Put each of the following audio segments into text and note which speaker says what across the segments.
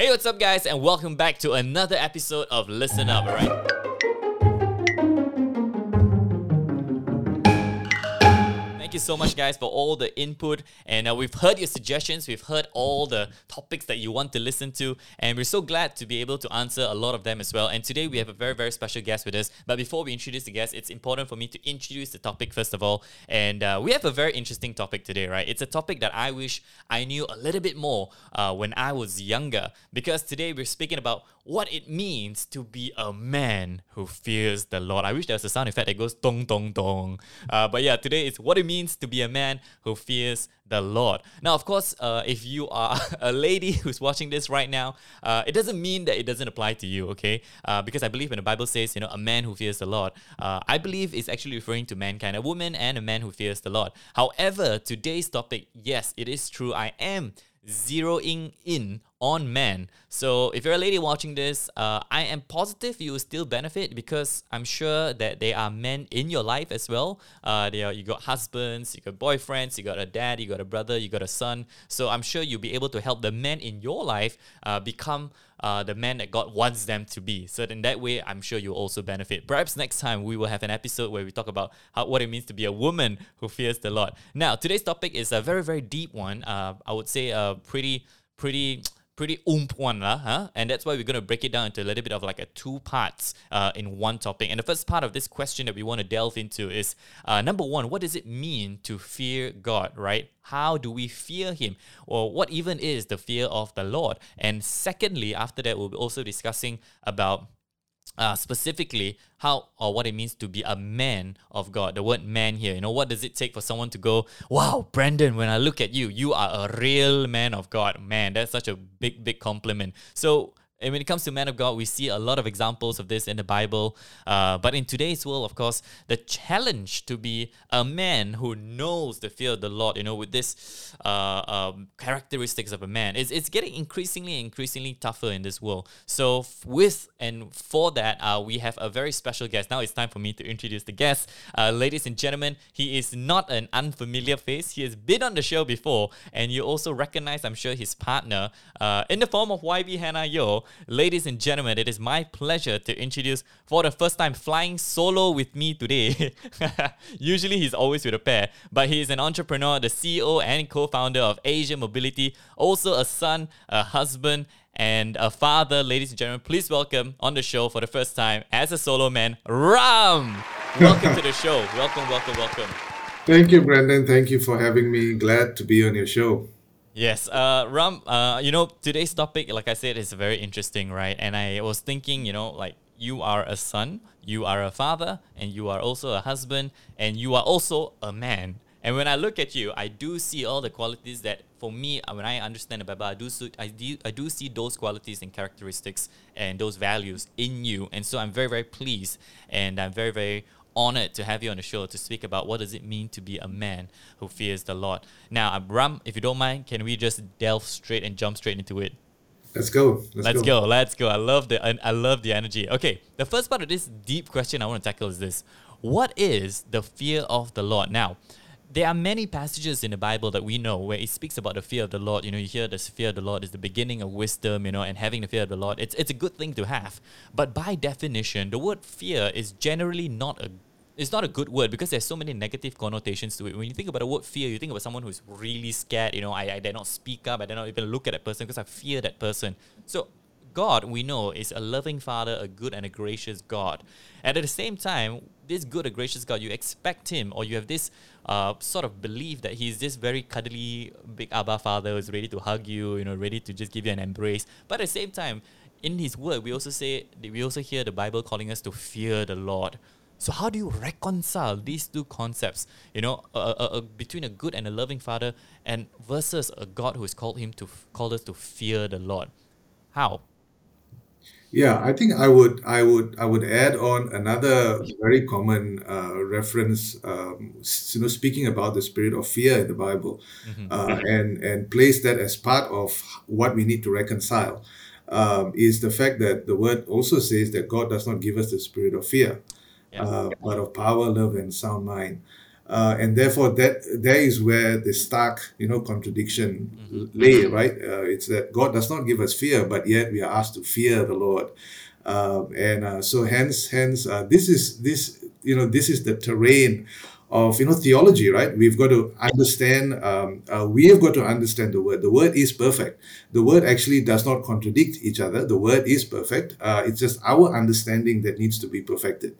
Speaker 1: Hey, what's up, guys, and welcome back to another episode of Listen Up, alright? Thank you so much, guys, for all the input. And uh, we've heard your suggestions. We've heard all the topics that you want to listen to. And we're so glad to be able to answer a lot of them as well. And today we have a very, very special guest with us. But before we introduce the guest, it's important for me to introduce the topic first of all. And uh, we have a very interesting topic today, right? It's a topic that I wish I knew a little bit more uh, when I was younger. Because today we're speaking about what it means to be a man who fears the Lord. I wish there was a sound effect that goes dong dong dong. Uh, but yeah, today it's what it means to be a man who fears the Lord. Now, of course, uh, if you are a lady who's watching this right now, uh, it doesn't mean that it doesn't apply to you, okay? Uh, because I believe when the Bible says, you know, a man who fears the Lord, uh, I believe it's actually referring to mankind, a woman and a man who fears the Lord. However, today's topic, yes, it is true. I am zeroing in on men. So if you're a lady watching this, uh, I am positive you will still benefit because I'm sure that there are men in your life as well. Uh, they are, you got husbands, you got boyfriends, you got a dad, you got a brother, you got a son. So I'm sure you'll be able to help the men in your life uh, become uh, the man that God wants them to be. So in that way, I'm sure you'll also benefit. Perhaps next time we will have an episode where we talk about how, what it means to be a woman who fears the Lord. Now, today's topic is a very, very deep one. Uh, I would say a pretty, pretty pretty oomph one, lah, huh? And that's why we're going to break it down into a little bit of like a two parts uh, in one topic. And the first part of this question that we want to delve into is uh, number one, what does it mean to fear God, right? How do we fear Him? Or what even is the fear of the Lord? And secondly, after that, we'll be also discussing about uh, specifically how or what it means to be a man of God. The word man here, you know, what does it take for someone to go, wow, Brandon, when I look at you, you are a real man of God. Man, that's such a big, big compliment. So and when it comes to man of God, we see a lot of examples of this in the Bible. Uh, but in today's world, of course, the challenge to be a man who knows the fear of the Lord, you know, with this uh, um, characteristics of a man, is it's getting increasingly, increasingly tougher in this world. So with and for that, uh, we have a very special guest. Now it's time for me to introduce the guest, uh, ladies and gentlemen. He is not an unfamiliar face. He has been on the show before, and you also recognize, I'm sure, his partner uh, in the form of YB Hannah Yeoh. Ladies and gentlemen, it is my pleasure to introduce for the first time flying solo with me today. Usually he's always with a pair, but he is an entrepreneur, the CEO and co-founder of Asia Mobility, also a son, a husband, and a father. Ladies and gentlemen, please welcome on the show for the first time as a solo man, Ram. Welcome to the show. Welcome, welcome, welcome.
Speaker 2: Thank you, Brandon. Thank you for having me. Glad to be on your show.
Speaker 1: Yes, uh, Ram. Uh, you know, today's topic, like I said, is very interesting, right? And I was thinking, you know, like you are a son, you are a father, and you are also a husband, and you are also a man. And when I look at you, I do see all the qualities that, for me, uh, when I understand the Bible, I do, I do, I do see those qualities and characteristics and those values in you. And so I'm very, very pleased, and I'm very, very honored to have you on the show to speak about what does it mean to be a man who fears the Lord. Now, Ram, if you don't mind, can we just delve straight and jump straight into it?
Speaker 2: Let's go.
Speaker 1: Let's, let's go. go. Let's go. I love the I love the energy. Okay, the first part of this deep question I want to tackle is this: What is the fear of the Lord? Now, there are many passages in the Bible that we know where it speaks about the fear of the Lord. You know, you hear the fear of the Lord is the beginning of wisdom, you know, and having the fear of the Lord, it's, it's a good thing to have. But by definition, the word fear is generally not a it's not a good word because there's so many negative connotations to it. When you think about the word fear, you think about someone who's really scared. You know, I, I dare not speak up. I dare not even look at that person because I fear that person. So God, we know, is a loving Father, a good and a gracious God. And at the same time, this good and gracious God, you expect Him, or you have this uh, sort of belief that He's this very cuddly, big Abba Father who's ready to hug you, you know, ready to just give you an embrace. But at the same time, in His Word, we also say we also hear the Bible calling us to fear the Lord. So how do you reconcile these two concepts? You know, uh, uh, between a good and a loving Father, and versus a God who has called him to called us to fear the Lord. How?
Speaker 2: Yeah, I think I would, I would, I would add on another very common uh, reference. Um, you know, speaking about the spirit of fear in the Bible, mm-hmm. uh, and and place that as part of what we need to reconcile. Um, is the fact that the word also says that God does not give us the spirit of fear. Uh, but of power, love, and sound mind. Uh, and therefore, that there is where the stark, you know, contradiction lay. Right? Uh, it's that God does not give us fear, but yet we are asked to fear the Lord. Uh, and uh, so, hence, hence, uh, this is this, you know, this is the terrain of you know theology right we've got to understand um, uh, we have got to understand the word the word is perfect the word actually does not contradict each other the word is perfect uh, it's just our understanding that needs to be perfected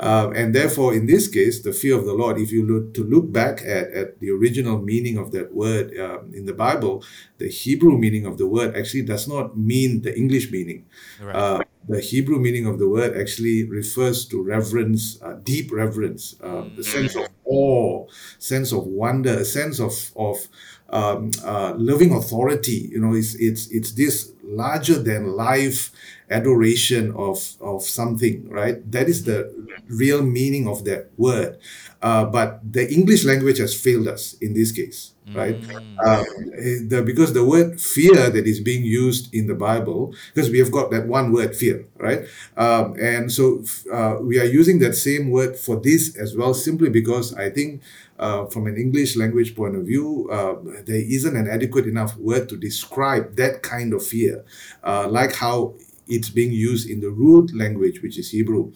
Speaker 2: uh, and therefore in this case the fear of the lord if you look to look back at, at the original meaning of that word um, in the bible the hebrew meaning of the word actually does not mean the english meaning
Speaker 1: Right.
Speaker 2: uh, the Hebrew meaning of the word actually refers to reverence, uh, deep reverence, uh, the sense of awe, sense of wonder, a sense of of um, uh, authority. You know, it's it's it's this larger than life adoration of of something, right? That is the real meaning of that word. Uh, but the English language has failed us in this case, right? Um, eh, the, because the word fear that is being used in the Bible, because we have got that one word fear, right? Um, and so uh, we are using that same word for this as well, simply because I think uh, from an English language point of view, uh, there isn't an adequate enough word to describe that kind of fear, uh, like how it's being used in the root language, which is Hebrew.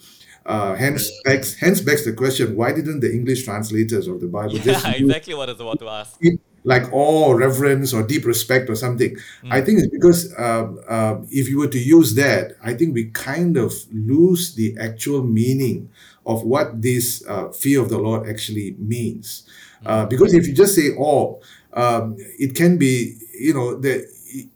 Speaker 2: Uh, hence, begs, hence begs the question: Why didn't the English translators of the Bible
Speaker 1: Yeah,
Speaker 2: use
Speaker 1: exactly what I was about to ask.
Speaker 2: like awe, reverence, or deep respect, or something. I think it's because um, um, if you were to use that, I think we kind of lose the actual meaning of what this uh, fear of the Lord actually means. Uh, because if you just say awe, um, it can be, you know, the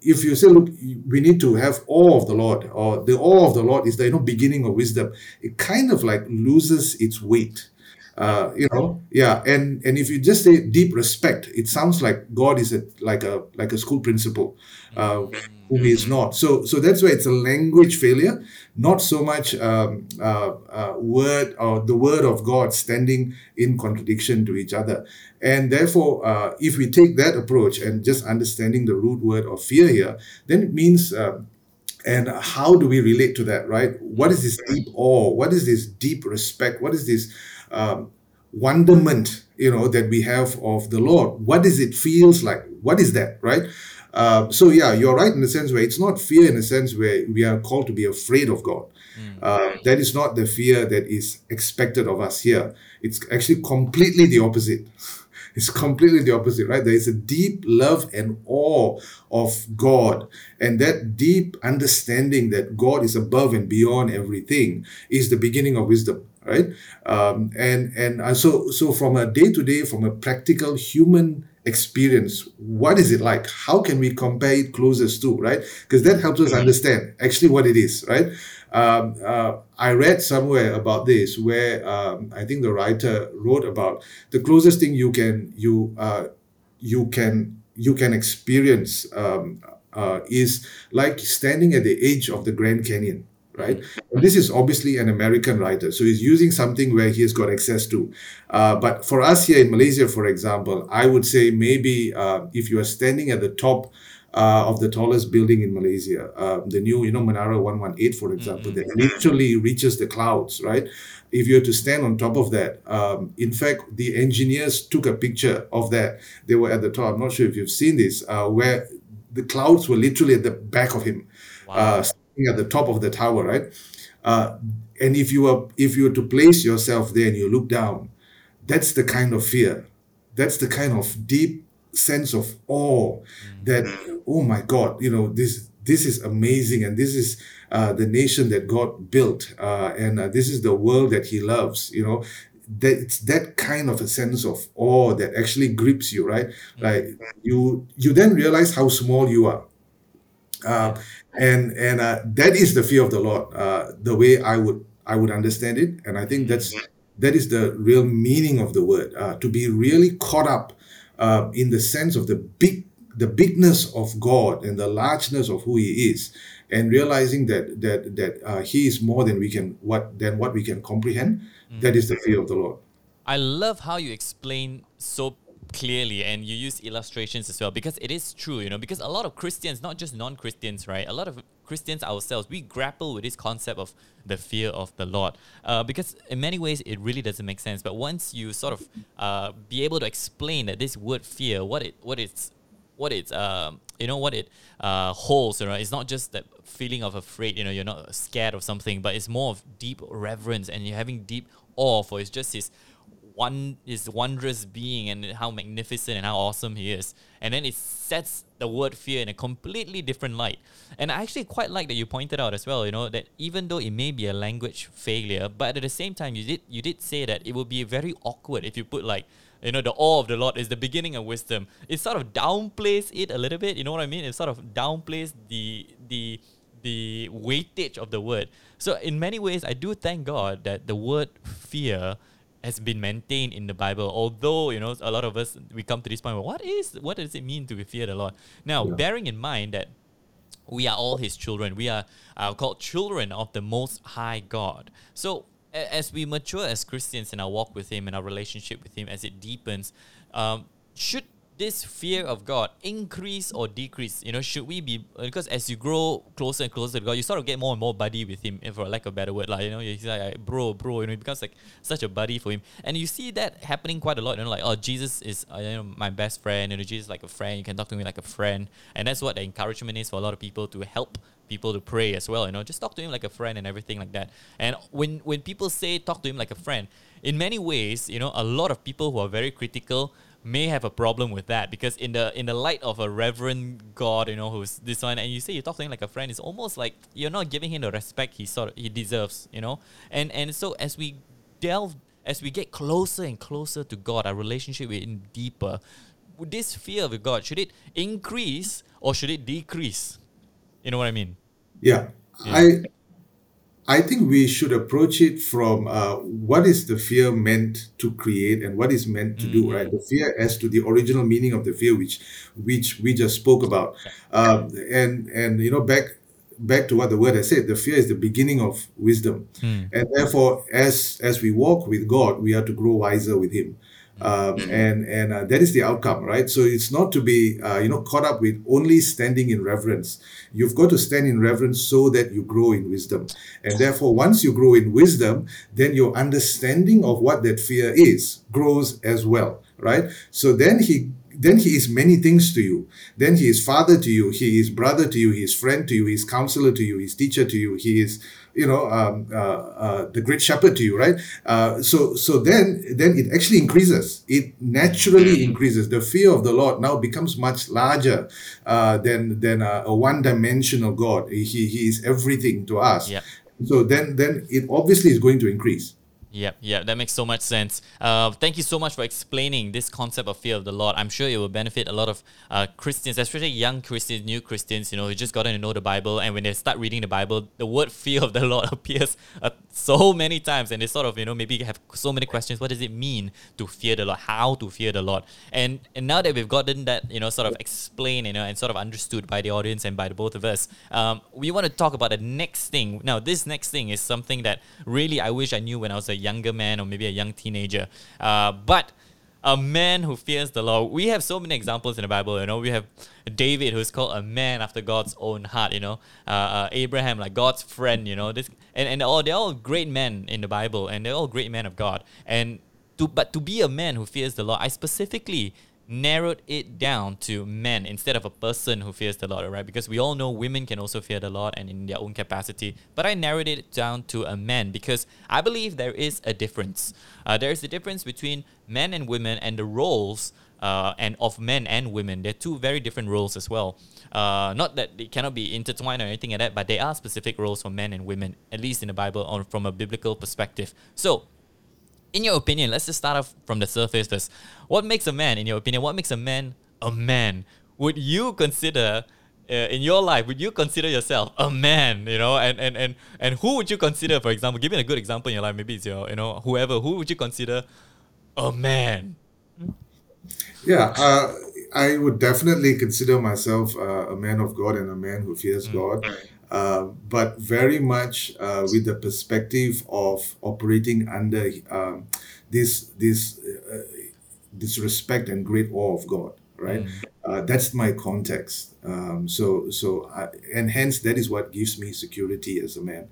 Speaker 2: if you say, look, we need to have awe of the Lord, or the awe of the Lord is the you know beginning of wisdom. It kind of like loses its weight uh, you know yeah and and if you just say deep respect it sounds like god is a like a like a school principal uh, whom he is not. So so that's why it's a language failure. Not so much um, uh, uh, word or the word of god standing in contradiction to each other. And therefore uh, if we take that approach and just understanding the root word of fear here then it means um, and how do we relate to that right? What is this deep awe? What is this deep respect? What is this um, wonderment you know that we have of the lord? What does it feels like? What is that right uh, so yeah you're right in the sense where it's not fear in the sense where we are called to be afraid of god uh, that is not the fear that is expected of us here it's actually completely the opposite it's completely the opposite, right? There is a deep love and awe of God. And that deep understanding that God is above and beyond everything is the beginning of wisdom, right? Um, and and uh, so so from a day to day, from a practical human experience, what is it like? How can we compare it closest to, right? Because that helps us understand actually what it is, right? Um, uh, I read somewhere about this where um, I think the writer wrote about the closest thing you can you uh, you can you can experience um, uh, is like standing at the edge of the Grand Canyon. Right. And this is obviously an American writer, so he's using something where he has got access to. Uh, but for us here in Malaysia, for example, I would say maybe uh, if you are standing at the top uh, of the tallest building in Malaysia, uh, the new, you know, Menara 118, for example, that literally reaches the clouds, right? If you were to stand on top of that, um, in fact, the engineers took a picture of that. They were at the top. I'm not sure if you've seen this, uh, where the clouds were literally at the back of him, uh, standing at the top of the tower, right? Uh, and if you were if you were to place yourself there and you look down, that's the kind of fear, that's the kind of deep sense of awe that oh my god you know this this is amazing and this is uh, the nation that god built uh, and uh, this is the world that he loves you know? That it's that kind of a sense of awe that actually grips you right? Like you you then realize how small you are. Uh, and and uh, that is the fear of the lord uh, the way i would i would understand it and i think that's that is the real meaning of the word uh, to be really caught up uh, in the sense of the big the bigness of God and the largeness of who He is, and realizing that that that uh, He is more than we can what than what we can comprehend. That is the fear of the Lord.
Speaker 1: I love how you explain so clearly and you use illustrations as well because it is true, you know, because a lot of Christians, not just non Christians, right? A lot of Christians ourselves, we grapple with this concept of the fear of the Lord. Uh, because in many ways, it really doesn't make sense. But once you sort of uh, be able to explain that this word fear, what it what it's what it's um, you know what it uh, holds you know it's not just that feeling of afraid you know you're not scared of something but it's more of deep reverence and you're having deep awe for it's just his one his wondrous being and how magnificent and how awesome he is and then it sets the word fear in a completely different light and i actually quite like that you pointed out as well you know that even though it may be a language failure but at the same time you did you did say that it would be very awkward if you put like you know, the awe of the Lord is the beginning of wisdom. It sort of downplays it a little bit. You know what I mean? It sort of downplays the the the weightage of the word. So in many ways, I do thank God that the word fear has been maintained in the Bible. Although you know, a lot of us we come to this point. What is what does it mean to fear the Lord? Now, yeah. bearing in mind that we are all His children, we are uh, called children of the Most High God. So as we mature as Christians in our walk with Him and our relationship with Him, as it deepens, um, should this fear of God increase or decrease? You know, should we be because as you grow closer and closer to God, you sort of get more and more buddy with Him, for lack of a better word, like you know, he's like bro, bro, you know, it becomes like such a buddy for Him, and you see that happening quite a lot. You know, like oh, Jesus is uh, you know my best friend, you know, Jesus is like a friend. You can talk to me like a friend, and that's what the encouragement is for a lot of people to help people to pray as well. You know, just talk to him like a friend and everything like that. And when when people say talk to him like a friend, in many ways, you know, a lot of people who are very critical may have a problem with that because in the in the light of a reverend God, you know, who's this one, and you say you talk to him like a friend, it's almost like you're not giving him the respect he sort of, he deserves, you know. And and so as we delve, as we get closer and closer to God, our relationship with him deeper. This fear of God should it increase or should it decrease? You know what I mean?
Speaker 2: Yeah, yeah. I I think we should approach it from uh, what is the fear meant to create and what is meant to mm-hmm. do, right? The fear as to the original meaning of the fear, which which we just spoke about, um, and and you know back back to what the word has said, the fear is the beginning of wisdom, mm. and therefore as as we walk with God, we are to grow wiser with Him um, mm-hmm. and and uh, that is the outcome, right? So it's not to be uh, you know caught up with only standing in reverence. You've got to stand in reverence so that you grow in wisdom, and therefore once you grow in wisdom, then your understanding of what that fear is grows as well, right? So then he then he is many things to you. Then he is father to you, he is brother to you, he is friend to you, he is counselor to you, he is teacher to you, he is you know um, uh, uh, the great shepherd to you right? Uh, so so then then it actually increases. It naturally mm-hmm. increases. The fear of the lord now becomes much larger uh, than than a, a one-dimensional god. He, he is everything to us.
Speaker 1: Yep.
Speaker 2: so then then it obviously is going to increase
Speaker 1: yeah, yeah, that makes so much sense. Uh, thank you so much for explaining this concept of fear of the Lord. I'm sure it will benefit a lot of uh, Christians, especially young Christians, new Christians, you know, who just gotten to know the Bible. And when they start reading the Bible, the word fear of the Lord appears uh, so many times. And they sort of, you know, maybe have so many questions. What does it mean to fear the Lord? How to fear the Lord? And, and now that we've gotten that, you know, sort of explained, you know, and sort of understood by the audience and by the both of us, um, we want to talk about the next thing. Now, this next thing is something that really I wish I knew when I was a younger man or maybe a young teenager. Uh, but a man who fears the law. We have so many examples in the Bible. You know, we have David, who's called a man after God's own heart. You know, uh, uh, Abraham, like God's friend. You know, this and and all they're all great men in the Bible, and they're all great men of God. And to but to be a man who fears the law, I specifically narrowed it down to men instead of a person who fears the Lord, right? Because we all know women can also fear the Lord and in their own capacity. But I narrowed it down to a man because I believe there is a difference. Uh, there is a difference between men and women and the roles uh, and of men and women. They're two very different roles as well. Uh, not that they cannot be intertwined or anything like that, but they are specific roles for men and women, at least in the Bible or from a biblical perspective. So in your opinion, let's just start off from the surface first. What makes a man, in your opinion, what makes a man a man? Would you consider uh, in your life, would you consider yourself a man? You know, and, and and and who would you consider, for example, give me a good example in your life. Maybe it's your, you know, whoever. Who would you consider a man?
Speaker 2: Yeah, uh, I would definitely consider myself uh, a man of God and a man who fears mm. God. Uh, but very much uh, with the perspective of operating under um, this this uh, this respect and great awe of God, right? Uh, that's my context. Um, so so I, and hence that is what gives me security as a man.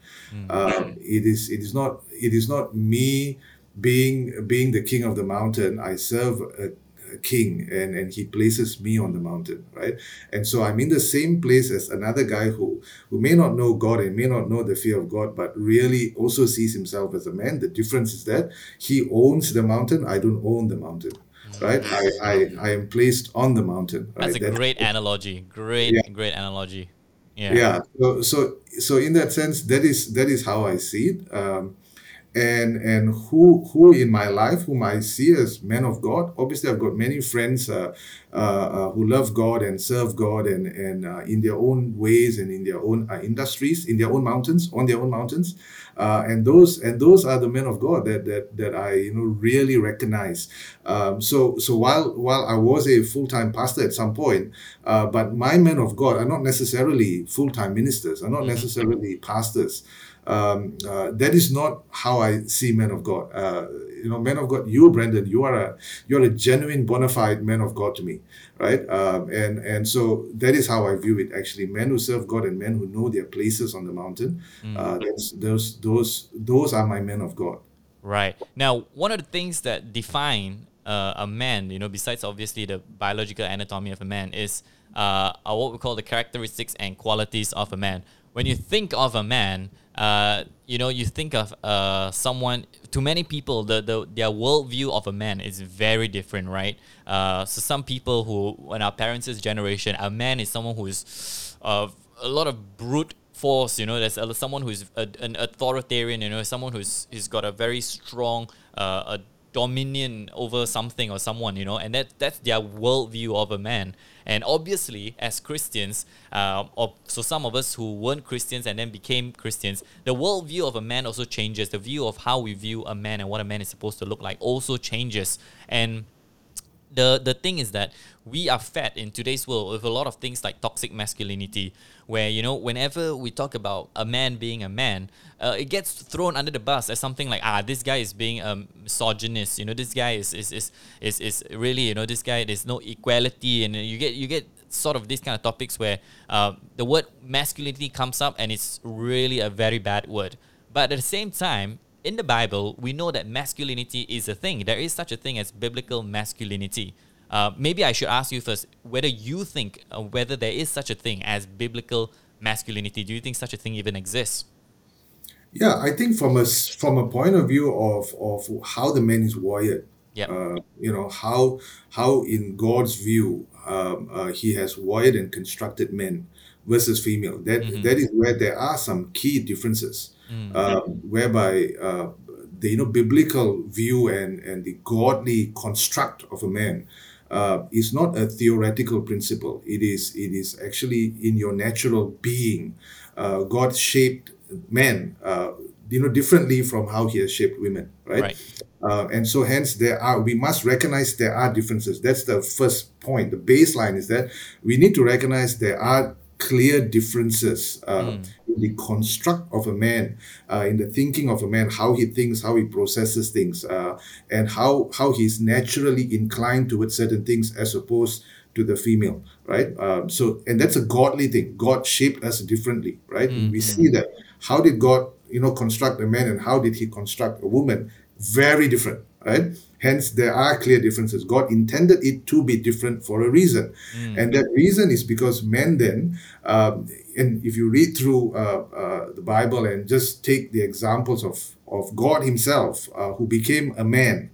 Speaker 2: Um, it is it is not it is not me being being the king of the mountain. I serve a king and and he places me on the mountain right and so i'm in the same place as another guy who who may not know god and may not know the fear of god but really also sees himself as a man the difference is that he owns the mountain i don't own the mountain right i i, I am placed on the mountain right?
Speaker 1: That's a great analogy. Great,
Speaker 2: Yeah.
Speaker 1: great analogy. Yeah.
Speaker 2: yeah so so so in that sense that is that is how i see it um and and who who in my life whom i see as men of god obviously i've got many friends uh, uh, uh, who love god and serve god and and uh, in their own ways and in their own uh, industries in their own mountains on their own mountains. Uh, and those and those are the men of god that that that i you know really recognize. Um, so so while while i was a full-time pastor at some point uh, but my men of god are not necessarily full-time ministers. Are not necessarily pastors um, uh, that is not how I see men of God. Uh, you know, men of God, you, Brendan, you are a you're a genuine, bona fide man of God to me, right? Um, and and so that is how I view it. Actually, men who serve God and men who know their places on the mountain. Uh, that's those those those are my men of God.
Speaker 1: Right. Now, one of the things that define uh, a man, you know, besides obviously the biological anatomy of a man, is uh, what we call the characteristics and qualities of a man. When you think of a man, uh, you know, you think of uh, someone. To many people, the, the their worldview of a man is very different, right? Uh, so some people who, in our parents' generation, a man is someone who is uh, a lot of brute force. You know, there's a, someone who's an authoritarian. You know, someone who's who's got a very strong uh, a dominion over something or someone. You know, and that that's their worldview of a man. And obviously, as Christians, uh, or so some of us who weren't Christians and then became Christians, the worldview of a man also changes. The view of how we view a man and what a man is supposed to look like also changes. And the the thing is that we are fed in today's world with a lot of things like toxic masculinity where you know whenever we talk about a man being a man uh, it gets thrown under the bus as something like ah this guy is being a misogynist you know this guy is is is is, is really you know this guy there's no equality and you get you get sort of these kind of topics where uh, the word masculinity comes up and it's really a very bad word but at the same time in the Bible, we know that masculinity is a thing. There is such a thing as biblical masculinity. Uh, maybe I should ask you first whether you think uh, whether there is such a thing as biblical masculinity. Do you think such a thing even exists?
Speaker 2: Yeah, I think from a from a point of view of of how the man is wired,
Speaker 1: Yeah.
Speaker 2: uh, you know how how in God's view um, uh, He has wired and constructed men versus female. That that is where there are some key differences, um, whereby uh, the you know biblical view and and the godly construct of a man. Uh, is not a theoretical principle. It is it is actually in your natural being. Uh, God shaped men, uh, you know, differently from how He has shaped women, right?
Speaker 1: Right.
Speaker 2: Uh, and so hence there are we must recognize there are differences that's the first point the baseline is that we need to recognize there are clear differences uh, in the construct of a man uh, in the thinking of a man how he thinks how he processes things uh, and how how he's naturally inclined towards certain things as opposed to the female right? Um, so and that's a godly thing. God shaped us differently right? We see that. How did god you know construct a man and how did he construct a woman? Very different right hence there are clear differences. God intended it to be different for a reason. And that reason is because men then um, and if you read through uh, uh, the bible and just take the examples of of god himself uh, who became a man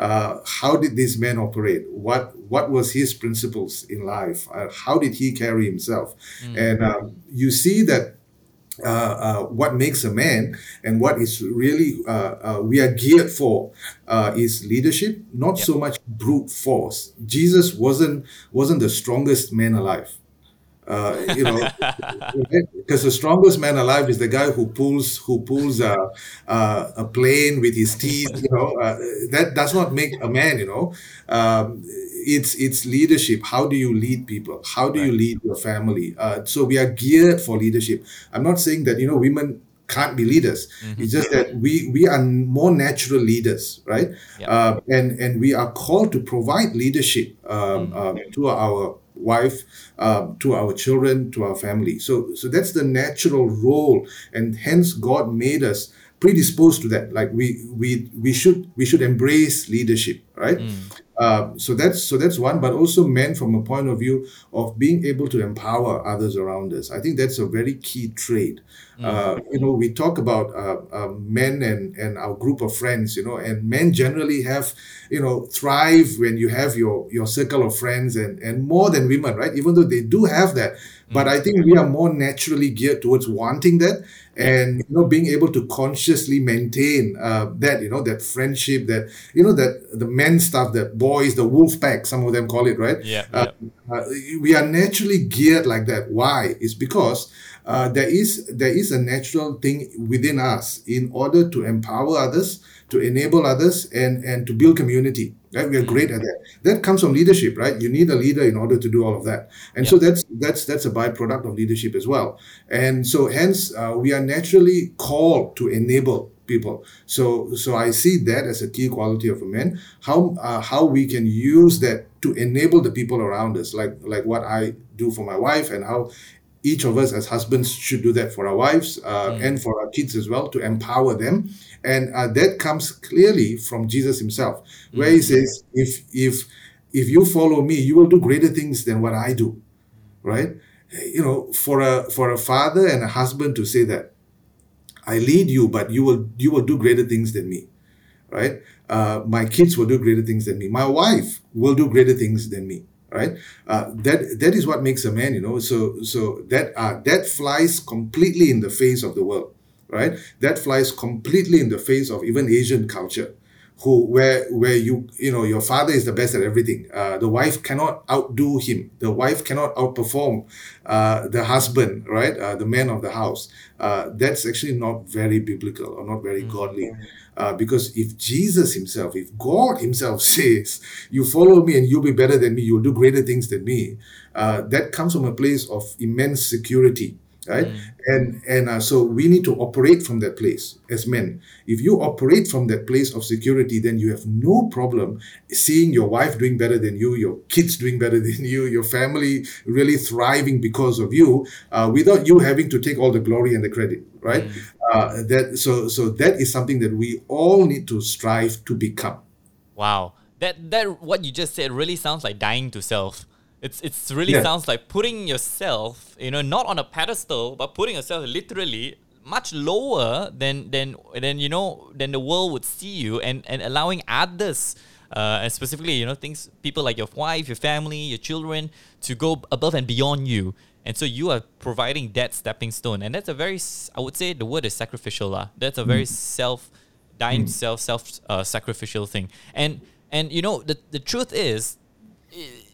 Speaker 2: uh, how did this man operate? What what was his principles in life? Uh, how did he carry himself? And um, you see that uh, uh, what makes a man and what is really uh, uh, we are geared for uh, is leadership, not so much brute force. Jesus wasn't wasn't the strongest man alive. Uh, you know, because the strongest man alive is the guy who pulls who pulls a, a, a plane with his teeth. You know, uh, that does not make a man. You know, um, it's it's leadership. How do you lead people? How do you lead your family? Uh, so we are geared for leadership. I'm not saying that you know women can't be leaders. Mm-hmm. It's just that we we are more natural leaders, right? Yep. Uh, and and we are called to provide leadership um, mm-hmm. to our wife, um, to our children, to our family. So so that's the natural role, and hence God made us predisposed to that. Like we we we should we should embrace leadership, right? Mm. Uh, so that's so that's one, but also men from a point of view of being able to empower others around us. I think that's a very key trait. Mm. Uh, you know, we talk about uh, uh, men and and our group of friends. You know, and men generally have you know thrive when you have your your circle of friends and and more than women, right? Even though they do have that, but I think we are more naturally geared towards wanting that and you know being able to consciously maintain uh, that you know that friendship that you know that the men stuff that boys the wolf pack some of them call it right?
Speaker 1: Yeah, uh,
Speaker 2: yeah. Uh, we are naturally geared like that. Why? It's because uh, there is there is a natural thing within us in order to empower others to enable others and and to build community right? We are great at that. That comes from leadership right? You need a leader in order to do all of that. And yeah. so that's that's that's a byproduct of leadership as well. And so hence uh, we are naturally called to enable people. So so i see that as a key quality of a man. How uh, how we can use that to enable the people around us like like what i do for my wife and how each of us as husbands should do that for our wives uh, mm. and for our kids as well to empower them. And uh, that comes clearly from jesus himself where mm. he says if if if you follow me you will do greater things than what i do. Right? You know for a for a father and a husband to say that i lead you but you will you will do greater things than me. Right? Uh, my kids will do greater things than me. My wife will do greater things than me right? Uh, that that is what makes a man you know? So so that uh, that flies completely in the face of the world right? That flies completely in the face of even asian culture who where where you you know your father is the best at everything. Uh, the wife cannot outdo him. The wife cannot outperform uh, the husband right? Uh, the man of the house. Uh, that's actually not very biblical or not very mm-hmm. godly uh, because if jesus himself if god himself says you follow me and you'll be better than me you'll do greater things than me uh, that comes from a place of immense security right? Mm. and and uh, so we need to operate from that place as men. If you operate from that place of security then you have no problem seeing your wife doing better than you your kids doing better than you your family really thriving because of you uh, without you having to take all the glory and the credit right? Mm. uh, that so so that is something that we all need to strive to become.
Speaker 1: Wow. That that what you just said really sounds like dying to self it's it's really yeah. sounds like putting yourself, you know, not on a pedestal, but putting yourself literally much lower than than than you know than the world would see you, and and allowing others, uh, and specifically you know things people like your wife, your family, your children to go above and beyond you. And so you are providing that stepping stone, and that's a very, I would say, the word is sacrificial, lah. That's a very mm. self, dying mm. self, self uh, sacrificial thing. And and you know the the truth is,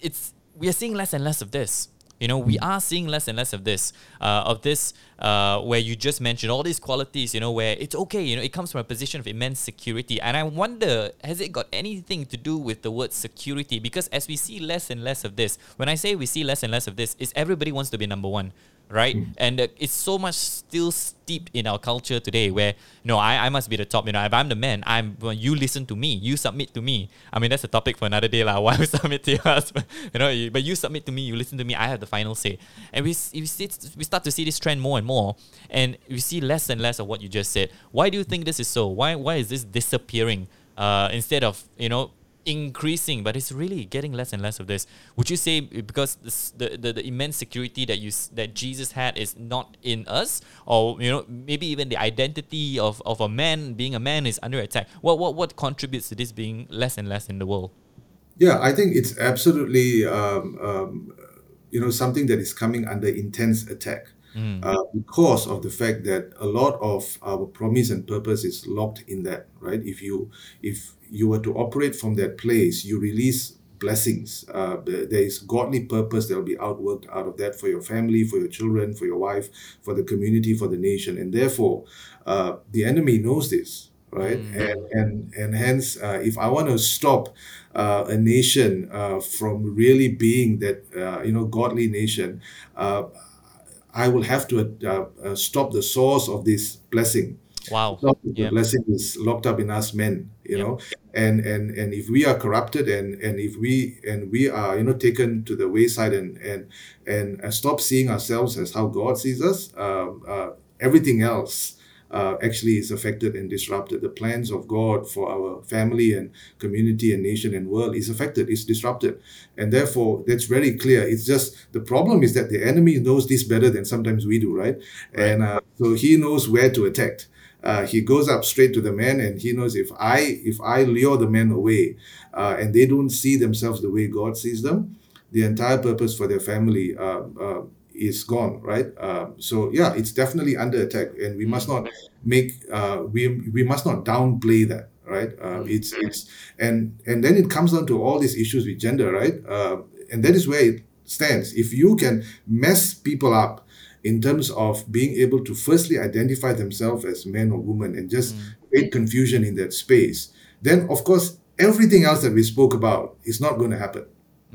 Speaker 1: it's we are seeing less and less of this. You know, we are seeing less and less of this, uh, of this, uh, where you just mentioned all these qualities. You know, where it's okay. You know, it comes from a position of immense security, and I wonder, has it got anything to do with the word security? Because as we see less and less of this, when I say we see less and less of this, is everybody wants to be number one right? Mm. And uh, it's so much still steeped in our culture today where, you know, I, I must be the top. You know, if I'm the man, I'm well, you listen to me, you submit to me. I mean, that's a topic for another day, lah. Why we submit to us, you know, you, but you submit to me, you listen to me, I have the final say. And we, we, see, we start to see this trend more and more, and we see less and less of what you just said. Why do you think this is so? Why, why is this disappearing? Uh, instead of, you know, increasing, but it's really getting less and less of this. Would you say because the, the the immense security that you that Jesus had is not in us, or you know maybe even the identity of, of a man being a man is under attack? What what what contributes to this being less and less in the world?
Speaker 2: Yeah, I think it's absolutely um, um, you know something that is coming under intense attack. Mm. Uh, because of the fact that a lot of our promise and purpose is locked in that right if you if you were to operate from that place, you release blessings. Uh, there is godly purpose that will be outworked out of that for your family, for your children, for your wife, for the community, for the nation. And therefore, uh, the enemy knows this, right? Mm. And, and, and hence, uh, if I want to stop uh, a nation uh, from really being that, uh, you know, godly nation, I will have to uh, uh, stop the source of this blessing.
Speaker 1: Wow.
Speaker 2: The
Speaker 1: Yep.
Speaker 2: blessing is locked up in us men, you
Speaker 1: Yep.
Speaker 2: know. And and and if we are corrupted and and if we and we are you know taken to the wayside and and and, and stop seeing ourselves as how God sees us, uh, uh, everything else uh, actually is affected and disrupted. The plans of God for our family and community and nation and world is affected, is disrupted. And therefore, that's very clear. It's just the problem is that the enemy knows this better than sometimes we do, right? And uh, so he knows where to attack. Uh, he goes up straight to the man and he knows if I if I lure the men away uh, and they don't see themselves the way God sees them, the entire purpose for their family uh, uh, is gone, right? Uh, so yeah, it's definitely under attack, and we must not make uh, we we must not downplay that, right? Uh, it's it's and and then it comes down to all these issues with gender, right? Uh, and that is where it stands. If you can mess people up in terms of being able to firstly identify themselves as men or women and just create confusion in that space, then of course everything else that we spoke about is not going to happen.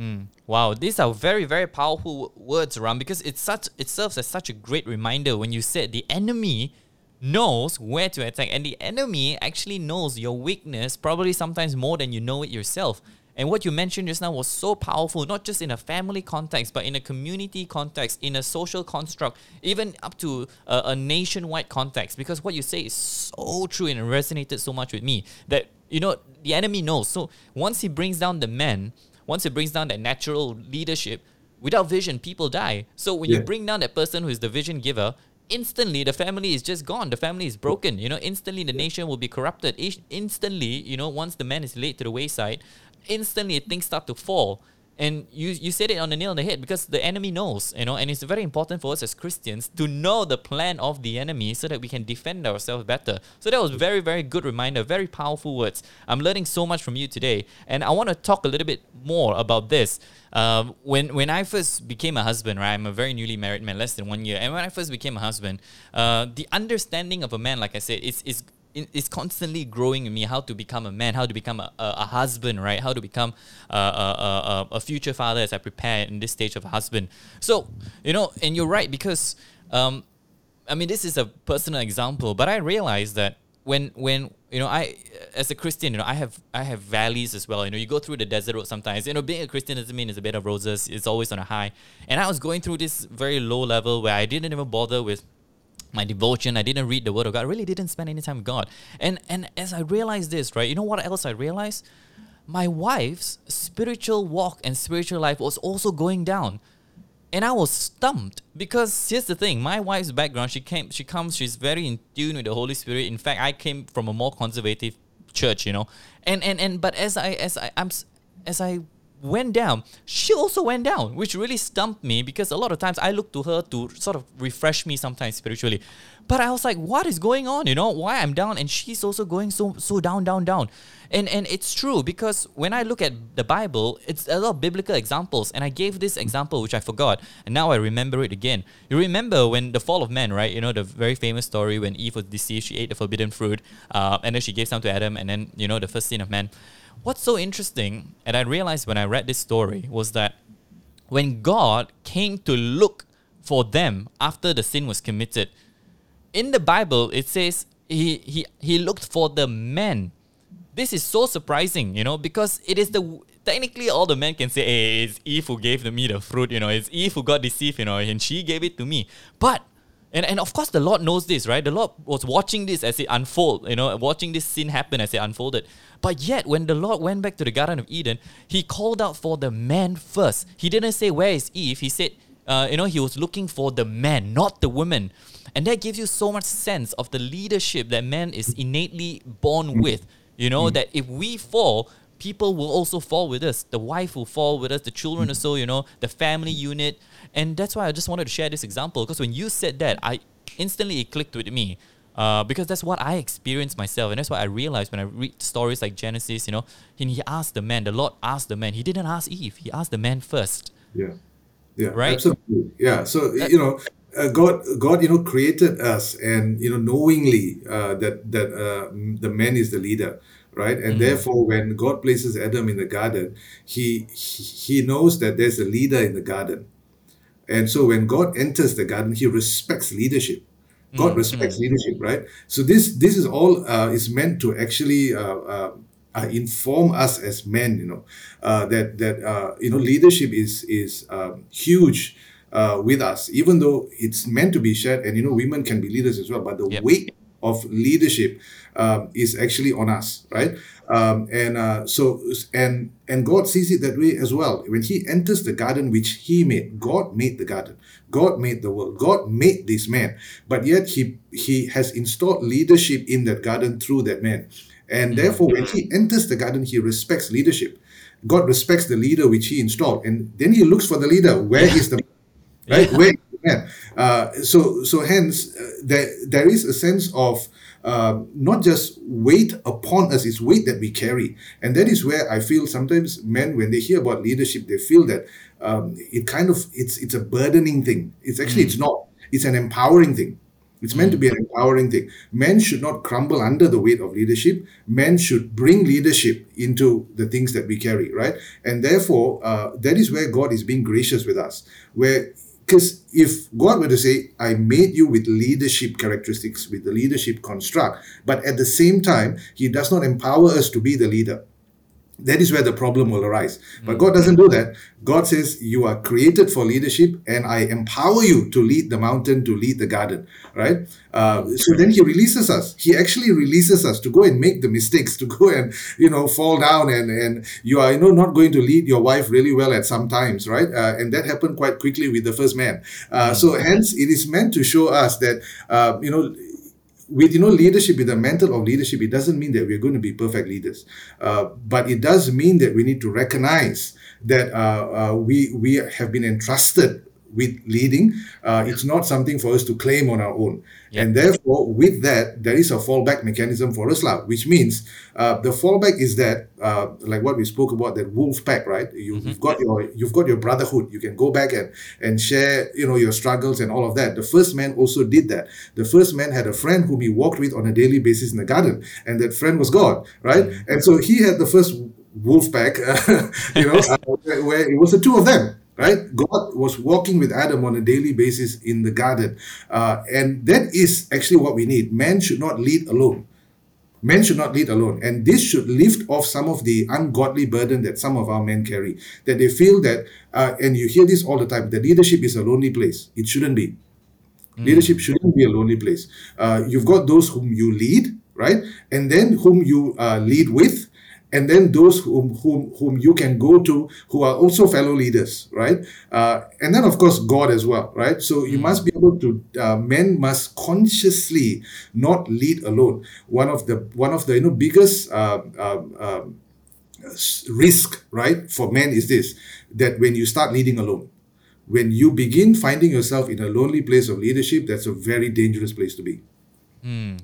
Speaker 2: Mm.
Speaker 1: Wow, these are very, very powerful words, Ram, because it's such it serves as such a great reminder when you said the enemy knows where to attack, and the enemy actually knows your weakness probably sometimes more than you know it yourself. And what you mentioned just now was so powerful, not just in a family context, but in a community context, in a social construct, even up to a, a nationwide context. Because what you say is so true and resonated so much with me that, you know, the enemy knows. So once he brings down the men, once it brings down that natural leadership, without vision, people die. So when you bring down that person who is the vision giver, instantly the family is just gone. The family is broken. You know, instantly the nation will be corrupted. Instantly, you know, once the man is laid to the wayside, instantly things start to fall. And you you said it on the nail on the head because the enemy knows, you know, and it's very important for us as Christians to know the plan of the enemy so that we can defend ourselves better. So that was very, very good reminder, very powerful words. I'm learning so much from you today, and I want to talk a little bit more about this. Um, when when I first became a husband, right? I'm a very newly married man, less than one year, and when I first became a husband, uh, the understanding of a man, like I said, is is it's constantly growing in me how to become a man, how to become a, a, a husband, right? How to become a, a, a, a future father as I prepare in this stage of husband. So, you know, and you're right because, um, I mean, this is a personal example, but I realized that when when you know I as a Christian, you know, I have I have valleys as well. You know, you go through the desert road sometimes. You know, being a Christian doesn't mean it's a bed of roses. It's always on a high. And I was going through this very low level where I didn't even bother with my devotion. I didn't read the word of God. I really didn't spend any time with God. And and as I realized this, right, you know what else I realized? My wife's spiritual walk and spiritual life was also going down. And I was stumped because here's the thing: my wife's background, she came, she comes, she's very in tune with the Holy Spirit. In fact, I came from a more conservative church, you know, and and and but as I as I I'm as I went down, she also went down, which really stumped me because a lot of times I look to her to sort of refresh me sometimes spiritually. But I was like, what is going on? You know, why I'm down and she's also going so so down, down, down. And and it's true because when I look at the Bible, it's a lot of biblical examples. And I gave this example which I forgot, and now I remember it again. You remember when the fall of man, right? You know, the very famous story when Eve was deceived, she ate the forbidden fruit, uh, and then she gave some to Adam, and then you know the first sin of man. What's so interesting, and I realized when I read this story, was that when God came to look for them after the sin was committed, in the Bible it says he he he looked for the men. This is so surprising, you know, because it is the technically all the men can say, "Hey, it's Eve who gave me the fruit," you know, it's Eve who got deceived, you know, and she gave it to me. But and, and of course the Lord knows this, right? The Lord was watching this as it unfold, you know, watching this sin happen as it unfolded. But yet when the Lord went back to the Garden of Eden, he called out for the man first. He didn't say, Where is Eve? He said, uh, you know, he was looking for the man, not the woman. And that gives you so much sense of the leadership that man is innately born with. You know, that if we fall, people will also fall with us. The wife will fall with us, the children also, you know, the family unit. And that's why I just wanted to share this example because when you said that, I instantly it clicked with me. Uh, because that's what I experienced myself, and that's what I realized when I read stories like Genesis. You know, and he asked the man, the Lord asked the man. He didn't ask Eve. He asked the man first.
Speaker 2: Yeah, yeah,
Speaker 1: Right?
Speaker 2: absolutely. Yeah. So you know, uh, God, God, you know, created us, and you know, knowingly uh, that that uh, the man is the leader, right? And therefore, when God places Adam in the garden, he he, he knows that there's a leader in the garden, And so when God enters the garden, he respects leadership. God
Speaker 1: Mm,
Speaker 2: respects leadership, right? So this this is all uh, is meant to actually uh, uh, uh, inform us as men, you know, uh, that that uh, you know leadership is is um, huge uh, with us, even though it's meant to be shared, and you know women can be leaders as well, but the
Speaker 1: Yep.
Speaker 2: weight of leadership um, is actually on us, right? Um, and uh, so and and God sees it that way as well. When He enters the garden which He made, God made the garden, God made the world, God made this man, but yet He He has installed leadership in that garden through that man, and therefore when He enters the garden, He respects leadership. God respects the leader which He installed, and then He looks for the leader. Where is the right? Where is the man? Uh, so so hence uh, there there is a sense of um, not just weight upon us, it's weight that we carry. And that is where I feel sometimes men, when they hear about leadership, they feel that um, it kind of it's it's a burdening thing. It's actually it's not. It's an empowering thing. It's meant to be an empowering thing. Men should not crumble under the weight of leadership. Men should bring leadership into the things that we carry, right? And therefore, uh, that is where God is being gracious with us. Where because if God were to say, I made you with leadership characteristics, with the leadership construct, but at the same time, He does not empower us to be the leader, that is where the problem will arise. But God doesn't do that. God says, You are created for leadership, and I empower you to lead the mountain, to lead the garden, right? Uh, so then He releases us. He actually releases us to go and make the mistakes, to go and, you know, fall down, and, and you are, you know, not going to lead your wife really well at some times, right? Uh, and that happened quite quickly with the first man. Uh, so hence, it is meant to show us that, uh, you know, with you know leadership with the mantle of leadership. It doesn't mean that we're going to be perfect leaders. Uh, but it does mean that we need to recognize that uh, uh, we we have been entrusted with leading uh, it's not something for us to claim on our own.
Speaker 1: Yeah.
Speaker 2: and therefore with that there is a fallback mechanism for us lah, which means uh, the fallback is that uh, like what we spoke about that wolf pack right? You, you've got your you've got your brotherhood. You can go back and and share you know your struggles and all of that. The first man also did that. The first man had a friend whom he walked with on a daily basis in the garden and that friend was god right? And so he had the first wolf pack you know uh, where, where it was the two of them right god was walking with adam on a daily basis in the garden uh, and that is actually what we need man should not lead alone Men should not lead alone. And this should lift off some of the ungodly burden that some of our men carry. That they feel that, uh, and you hear this all the time, that leadership is a lonely place. It shouldn't be. Leadership shouldn't be a lonely place. Uh, you've got those whom you lead, right? And then whom you uh, lead with, and then those whom, whom whom you can go to who are also fellow leaders, right? Uh, and then of course God as well, right? So you must be able to. Uh, men must consciously not lead alone. One of the one of the you know biggest. Uh, risk, right, for men is this that when you start leading alone, when you begin finding yourself in a lonely place of leadership, that's a very dangerous place to be.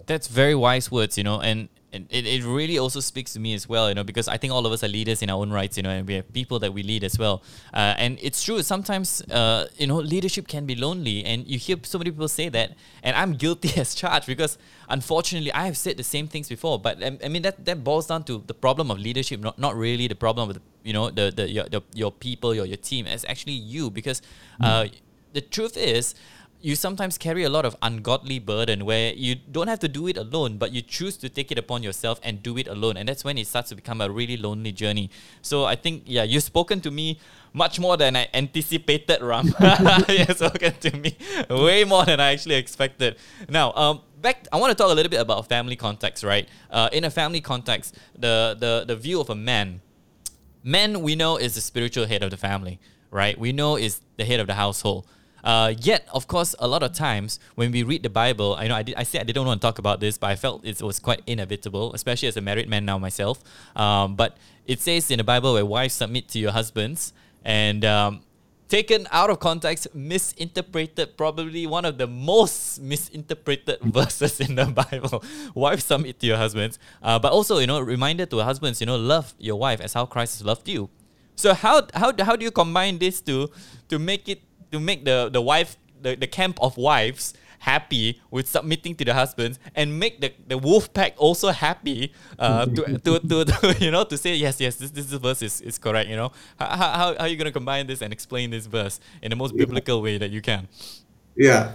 Speaker 1: That's very wise words, you know, and, and it, it really also speaks to me as well, you know, because I think all of us are leaders in our own rights, you know, and we have people that we lead as well. Uh, and it's true, sometimes, uh, you know, leadership can be lonely, and you hear so many people say that, and I'm guilty as charged because unfortunately I have said the same things before. But um, I mean, that, that boils down to the problem of leadership, not, not really the problem with, you know, the, the, your, the, your people, your, your team. It's actually you because uh, the truth is, you sometimes carry a lot of ungodly burden where you don't have to do it alone, but you choose to take it upon yourself and do it alone. And that's when it starts to become a really lonely journey. So I think, yeah, you've spoken to me much more than I anticipated, Ram. you've spoken to me way more than I actually expected. Now, um, back, I want to talk a little bit about family context, right? Uh, in a family context, the, the, the view of a man man we know is the spiritual head of the family right we know is the head of the household uh, yet of course a lot of times when we read the bible i know i, did, I said i didn't want to talk about this but i felt it was quite inevitable especially as a married man now myself um, but it says in the bible where wives submit to your husbands and um, taken out of context, misinterpreted, probably one of the most misinterpreted verses in the Bible. Wives submit to your husbands, uh, but also you know reminder to husbands, you know, love your wife as how Christ has loved you. So how how how do you combine this to to make it to make the the wife the, the camp of wives happy with submitting to the husbands and make the, the wolf pack also happy uh, to, to, to, to, you know, to say, yes, yes, this, this verse is, is correct, you know? How, how, how are you going to combine this and explain this verse in the most biblical way that you can?
Speaker 2: Yeah,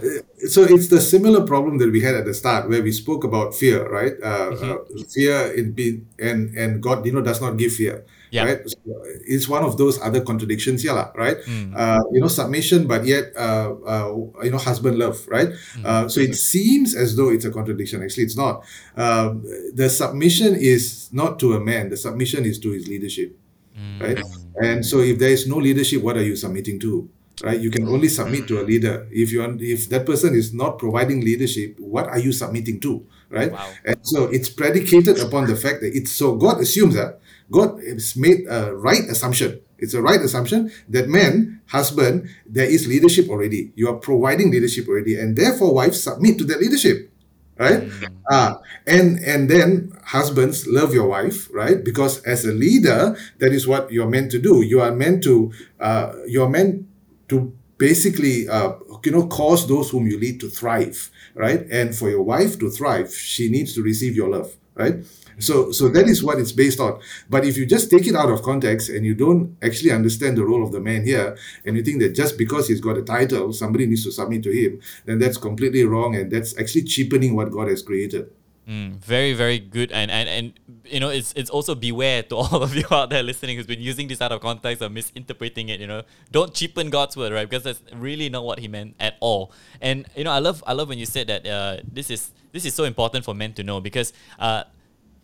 Speaker 2: so it's the similar problem that we had at the start, where we spoke about fear, right? Uh, mm-hmm. uh, fear in be and and God, you know, does not give fear, yeah. right? So it's one of those other contradictions, yeah, right? Mm. Uh, you know, submission, but yet, uh, uh, you know, husband love, right? Mm. so it seems as though it's a contradiction. Actually, it's not. Um, the submission is not to a man. The submission is to his leadership, mm. right? And so, if there is no leadership, what are you submitting to? right you can only submit to a leader if you are, if that person is not providing leadership what are you submitting to right wow. and so it's predicated upon the fact that it's so god assumes that god has made a right assumption. It's a right assumption that man husband there is leadership already. You are providing leadership already and therefore wives submit to that leadership right? Uh, and and then husbands love your wife right? Because as a leader that is what you're meant to do. You are meant to uh, you're meant to basically uh, you know cause those whom you lead to thrive right? And for your wife to thrive she needs to receive your love right? So so that is what it's based on. But if you just take it out of context and you don't actually understand the role of the man here and you think that just because he's got a title somebody needs to submit to him then that's completely wrong and that's actually cheapening what god has created
Speaker 1: Mm, very, very good, and, and and you know, it's it's also beware to all of you out there listening who's been using this out of context or misinterpreting it. You know, don't cheapen God's word, right? Because that's really not what He meant at all. And you know, I love I love when you said that uh, this is this is so important for men to know because uh,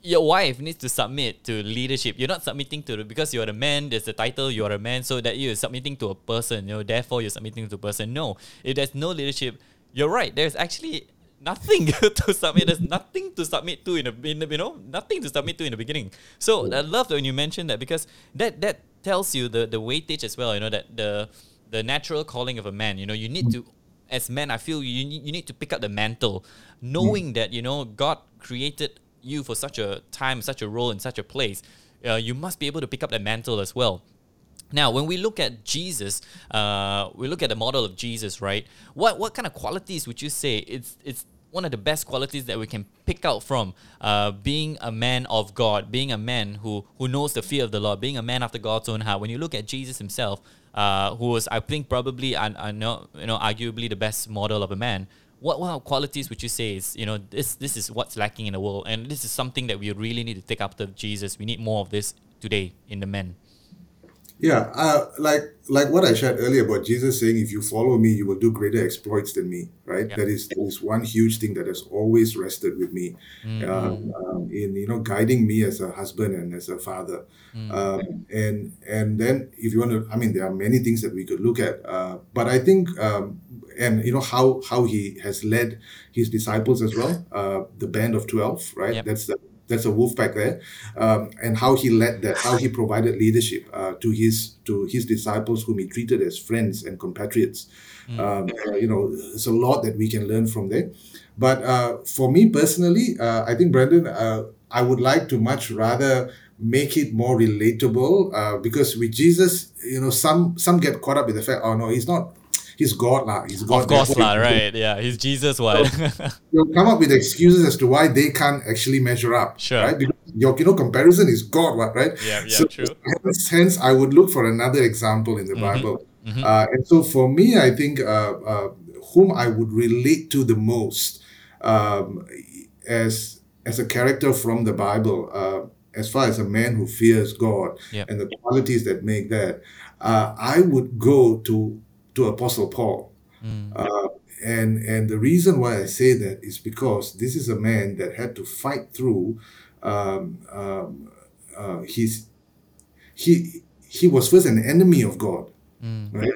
Speaker 1: your wife needs to submit to leadership. You're not submitting to because you're a man. There's a title. You're a man, so that you're submitting to a person. You know, therefore you're submitting to a person. No, if there's no leadership, you're right. There's actually nothing to submit. There's nothing to submit to in the, in the you know nothing to submit to in the beginning. So I love when you mentioned that because that that tells you the the weightage as well. You know that the the natural calling of a man. You know you need to as men. I feel you you need to pick up the mantle, knowing that you know God created you for such a time, such a role, in such a place. Uh, you must be able to pick up that mantle as well. Now, when we look at Jesus, uh, we look at the model of Jesus, right? What what kind of qualities would you say it's it's one of the best qualities that we can pick out from uh, being a man of God, being a man who who knows the fear of the Lord, being a man after God's own heart. When you look at Jesus himself, uh, who was, I think, probably, I, I know, you know, arguably the best model of a man. What, what qualities would you say is, you know, this this is what's lacking in the world, and this is something that we really need to take after Jesus. We need more of this today in the men.
Speaker 2: Yeah, uh, like like what I shared earlier about Jesus saying, "If you follow me, you will do greater exploits than me." Right? That is that is one huge thing that has always rested with me, mm-hmm. um, um, in you know guiding me as a husband and as a father. Mm-hmm. Um, and and then if you want to, I mean, there are many things that we could look at, uh, but I think um, and you know how how he has led his disciples as well, uh, the band of twelve, right? Yep. That's the that's a wolf pack there, um, and how he led that, how he provided leadership uh, to his to his disciples, whom he treated as friends and compatriots. Mm. Um, uh, you know, it's a lot that we can learn from there. But uh, for me personally, uh, I think Brandon, uh, I would like to much rather make it more relatable uh, because with Jesus, you know, some some get caught up in the fact, oh no, he's not he's God lah. He's God.
Speaker 1: Of course lah, right? Yeah, he's Jesus. What? So,
Speaker 2: you'll come up with excuses as to why they can't actually measure up.
Speaker 1: Sure.
Speaker 2: Right? Because your you know comparison is God, what? Right?
Speaker 1: Yeah, yeah, so, true.
Speaker 2: Hence, hence, I would look for another example in the mm-hmm. Bible. Mm-hmm. Uh, and so for me, I think uh, uh, whom I would relate to the most um, as as a character from the Bible, uh, as far as a man who fears God yep. and the qualities that make that, uh, I would go to to Apostle Paul. Mm. Uh, and and the reason why I say that is because this is a man that had to fight through um, um, uh, his he he was first an enemy of God, mm. right?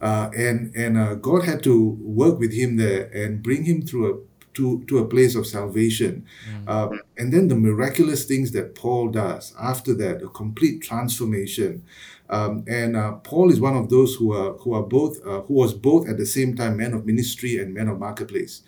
Speaker 2: Uh, and and uh, God had to work with him there and bring him through a to, to a place of salvation. Mm. Um, and then the miraculous things that Paul does after that, a complete transformation. Um, and uh, Paul is one of those who are who are both uh, who was both at the same time man of ministry and man of marketplace,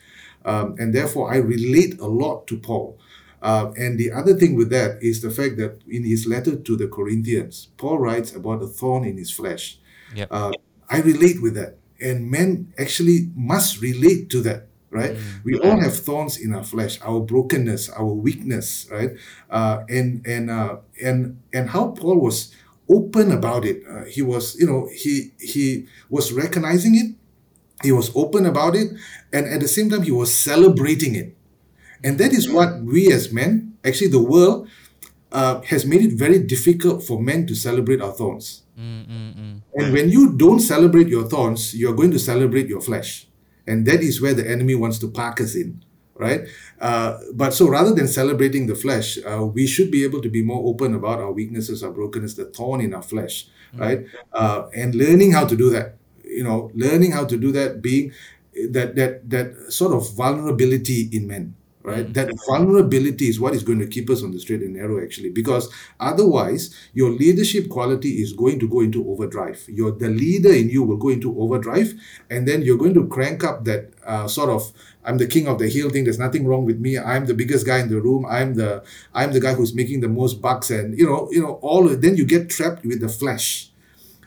Speaker 2: um, and therefore I relate a lot to Paul. Uh, and the other thing with that is the fact that in his letter to the Corinthians, Paul writes about a thorn in his flesh. Yep. Uh, I relate with that, and men actually must relate to that right? Mm. We all have thorns in our flesh, our brokenness, our weakness, right? Uh, and and uh, and and how Paul was open about it. Uh, he was, you know, he he was recognizing it. He was open about it, and at the same time, he was celebrating it. And that is what we as men, actually, the world uh, has made it very difficult for men to celebrate our thorns. Mm, mm, mm. And when you don't celebrate your thorns, you're going to celebrate your flesh. And that is where the enemy wants to park us in, right? Uh, but so rather than celebrating the flesh, uh, we should be able to be more open about our weaknesses, our brokenness, the thorn in our flesh, mm. right? Uh, and learning how to do that, you know, learning how to do that, being that that that sort of vulnerability in men right? Mm. that vulnerability is what is going to keep us on the straight and narrow actually because otherwise your leadership quality is going to go into overdrive. Your the leader in you will go into overdrive and then you're going to crank up that uh, sort of i'm the king of the hill thing. There's nothing wrong with me. I'm the biggest guy in the room. I'm the i'm the guy who's making the most bucks and you know you know all then you get trapped with the flesh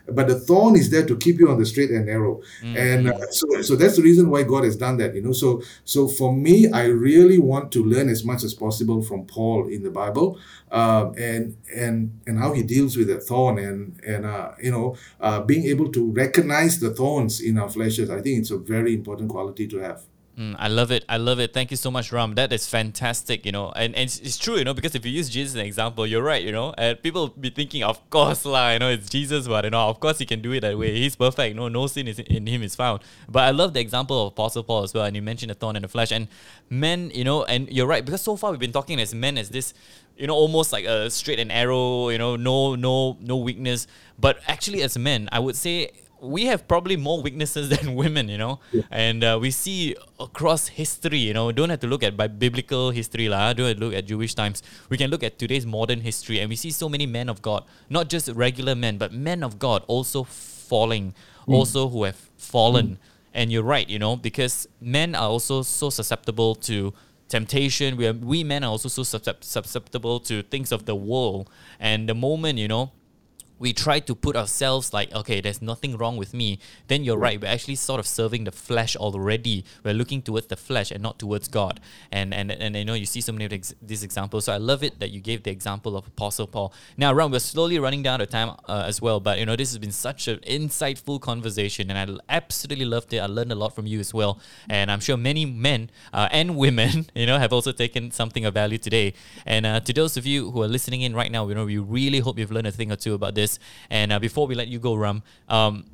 Speaker 2: but the thorn is there to keep you on the straight and narrow. Mm-hmm. and uh, so so that's the reason why god has done that you know. So so for me i really want to learn as much as possible from paul in the bible uh, and and and how he deals with the thorn and and uh, you know uh, being able to recognize the thorns in our fleshes. I think it's a very important quality to have
Speaker 1: Mm, I love it. I love it. Thank you so much, Ram. That is fantastic, you know. And, and it's, it's, true, you know, because if you use Jesus as an example, you're right, you know. And people be thinking, of course, lah, you know, it's Jesus, but, you know, of course he can do it that way. He's perfect. No, no sin is in him is found. But I love the example of Apostle Paul as well. And you mentioned the thorn in the flesh. And men, you know, and you're right, because so far we've been talking as men as this, you know, almost like a straight and arrow, you know, no, no, no weakness. But actually, as men, I would say we have probably more weaknesses than women, you know, yeah. and uh, we see across history, you know, don't have to look at by biblical history, lah. Don't have to look at Jewish times. We can look at today's modern history, and we see so many men of God, not just regular men, but men of God also falling, mm. also who have fallen. Mm. And you're right, you know, because men are also so susceptible to temptation. We are, we men are also so susceptible to things of the world, and the moment you know we try to put ourselves like, okay, there's nothing wrong with me, then you're right. We're actually sort of serving the flesh already. We're looking towards the flesh and not towards God. And and and you know, you see so many of ex- these examples. So I love it that you gave the example of Apostle Paul. Now, Ram, we're slowly running down the time uh, as well, but you know, this has been such an insightful conversation, and I absolutely loved it. I learned a lot from you as well, and I'm sure many men uh, and women, you know, have also taken something of value today. And uh, to those of you who are listening in right now, you know, we really hope you've learned a thing or two about this. And uh, before we let you go, Ram, um,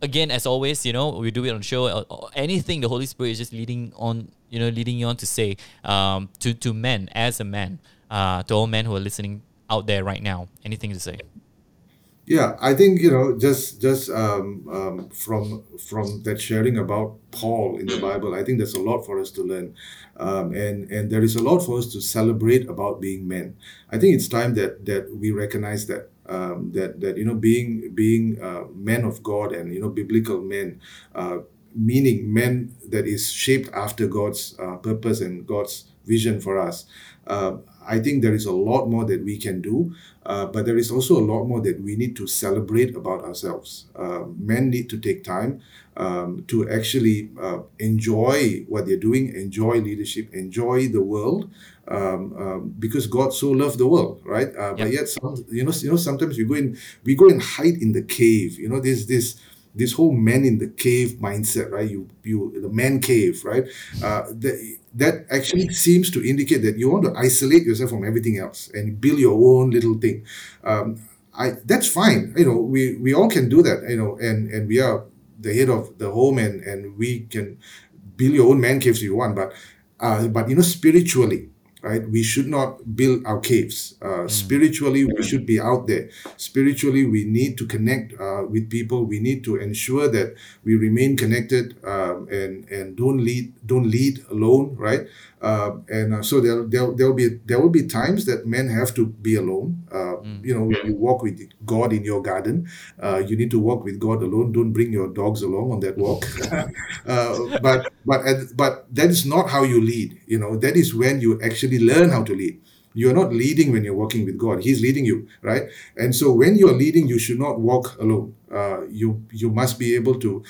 Speaker 1: again, as always, you know, we do it on show. Uh, anything the Holy Spirit is just leading on, you know, leading you on to say um, to to men as a man, uh, to all men who are listening out there right now. Anything to say?
Speaker 2: Yeah, I think you know just just um, um, from from that sharing about Paul in the Bible, I think there's a lot for us to learn, um, and and there is a lot for us to celebrate about being men. I think it's time that that we recognize that um, that that you know being being uh, men of God and you know biblical men, uh, meaning men that is shaped after God's uh, purpose and God's vision for us. Uh, I think there is a lot more that we can do, uh, but there is also a lot more that we need to celebrate about ourselves. Uh, men need to take time um, to actually uh, enjoy what they're doing, enjoy leadership, enjoy the world, um, um, because God so loved the world, right? Uh, yep. But yet, some, you know, you know, sometimes we go in, we go and hide in the cave. You know, there's this this whole man in the cave mindset, right? You you the man cave, right? Uh, that actually seems to indicate that you want to isolate yourself from everything else and build your own little thing. Um, I that's fine. You know, we we all can do that. You know, and and we are the head of the home, and and we can build your own man caves if you want. But uh, but you know, spiritually, right? We should not build our caves. Uh, mm. Spiritually, we should be out there. Spiritually, we need to connect uh, with people. We need to ensure that we remain connected um, and and don't lead don't lead alone, right? Uh, and so there there there'll be there will be times that men have to be alone. Uh, mm. You know, you walk with God in your garden. Uh, you need to walk with God alone. Don't bring your dogs along on that walk. Uh, but but but that is not how you lead. You know, that is when you actually learn how to lead. You're not leading when you're walking with God. He's leading you, right? And so when you're leading, you should not walk alone. Uh, you you must be able to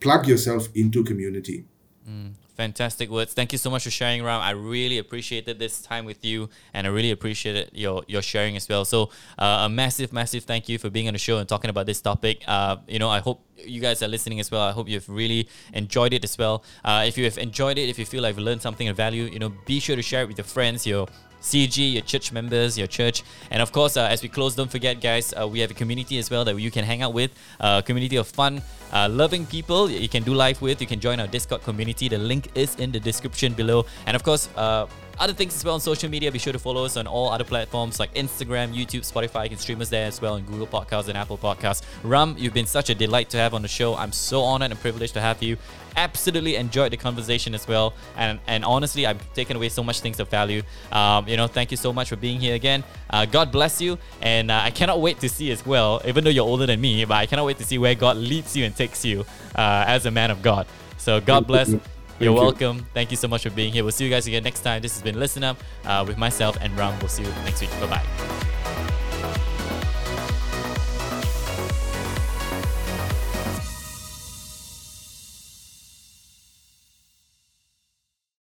Speaker 2: plug yourself into community.
Speaker 1: Mm Fantastic words. Thank you so much for sharing, Ram. I really appreciated this time with you, and I really appreciated your your sharing as well. So, uh, a massive, massive thank you for being on the show and talking about this topic. Uh, you know, I hope you guys are listening as well. I hope you've really enjoyed it as well. Uh, if you have enjoyed it, if you feel like you've learned something of value, you know, be sure to share it with your friends, your CG, your church members, your church. And of course, uh, as we close, don't forget, guys, uh, we have a community as well that you can hang out with. Uh, a community of fun, uh, loving people you can do life with. You can join our Discord community. The link is in the description below. And of course, uh, other things as well on social media. Be sure to follow us on all other platforms like Instagram, YouTube, Spotify. You can stream us there as well, and Google Podcasts and Apple Podcasts. Ram, you've been such a delight to have on the show. I'm so honored and privileged to have you. Absolutely enjoyed the conversation as well, and and honestly, I've taken away so much things of value. Um, you know, thank you so much for being here again. Uh, God bless you, and uh, I cannot wait to see as well. Even though you're older than me, but I cannot wait to see where God leads you and takes you uh, as a man of God. So God bless. You're welcome. You. Thank you so much for being here. We'll see you guys again next time. This has been Listen Up uh, with myself and Ram. We'll see you next week. Bye bye.